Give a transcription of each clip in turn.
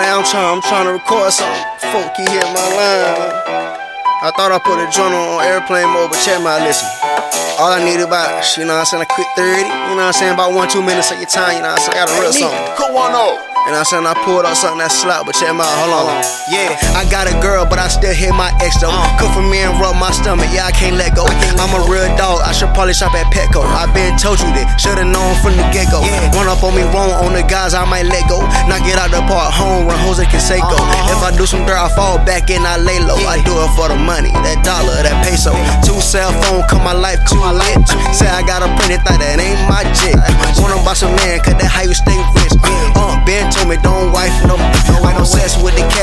I'm trying, I'm trying to record something. Keep hitting my line. I thought I put a journal on airplane mode, but check my listen. All I need about, you know what I'm saying, a quick 30, you know what I'm saying, about one, two minutes of your time, you know what I'm saying, I got a real something. Come on up. You know what I'm saying? I pulled up something that slap, but check my hold on. Yeah, I got a girl, but I still hit my ex though. Cook for me and rub my stomach, yeah, I can't let go. I'm a real dog, I should probably shop at Petco. I been told you that, should've known from the get go. Run up on me wrong on the guys, I might let go. Knock it out the park, home run, Jose Canseco. Uh-huh. If I do some dirt, I fall back and I lay low. I do it for the money, that dollar, that peso. Two cell phone, cut my life too lit. Say I got a pretty thought that ain't my jit. Wanna buy some land, cause that how you stay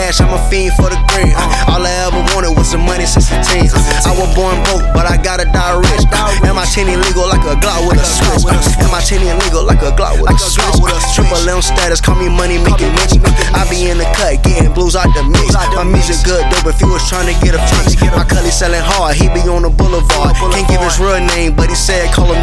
cash, I'm a fiend for the green. Uh, all I ever wanted was some money since a teen. I was born broke, but I gotta die rich. And my tinny legal like a Glock with a switch. And my tinny legal like a Glock with a switch. Triple M status, call me money making Mitch. I be in the cut, getting blues out the mix. My music good, dope. If he was trying to get a fix, my cully selling hard. He be on the boulevard. Can't give his real name, but he said call him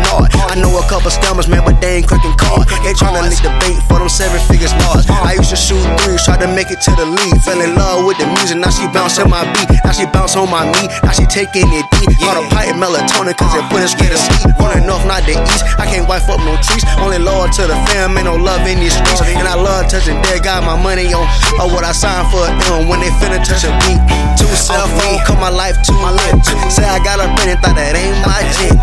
couple stammers, man, but they ain't cracking card. They tryna lick the bait for them seven figures large. I used to shoot threes, try to make it to the league. Fell in love with the music, now she bounce in my beat. Now she bounce on my knee, now she taking it deep. Call the pipe melatonin, cause it put us scared to sleep. On the north, not the east. I can't wipe up no trees. Only loyal to the fam, ain't no love in these streets. And I love touching dead, got my money on. Or what I signed for them when they finna touch a beat. Two cell phone, cut my life to my lips. Say I got a pen and thought that ain't my shit.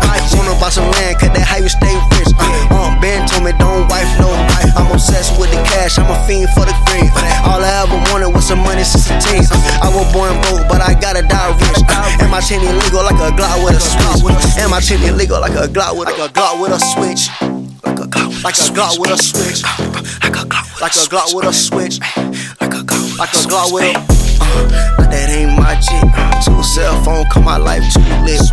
Cash, I'm a fiend for the green. All I ever wanted was some money since a teen. I was born broke, but I gotta die rich. And my chain illegal like a Glock with a switch. And my chain illegal like a Glock with a Glock with a switch. Like a Glock, like a with a switch. Like a Glock, like a with a switch. Like a Glock, like a with a. Uh, but that ain't my shit. Two cell phone, call my life too lit.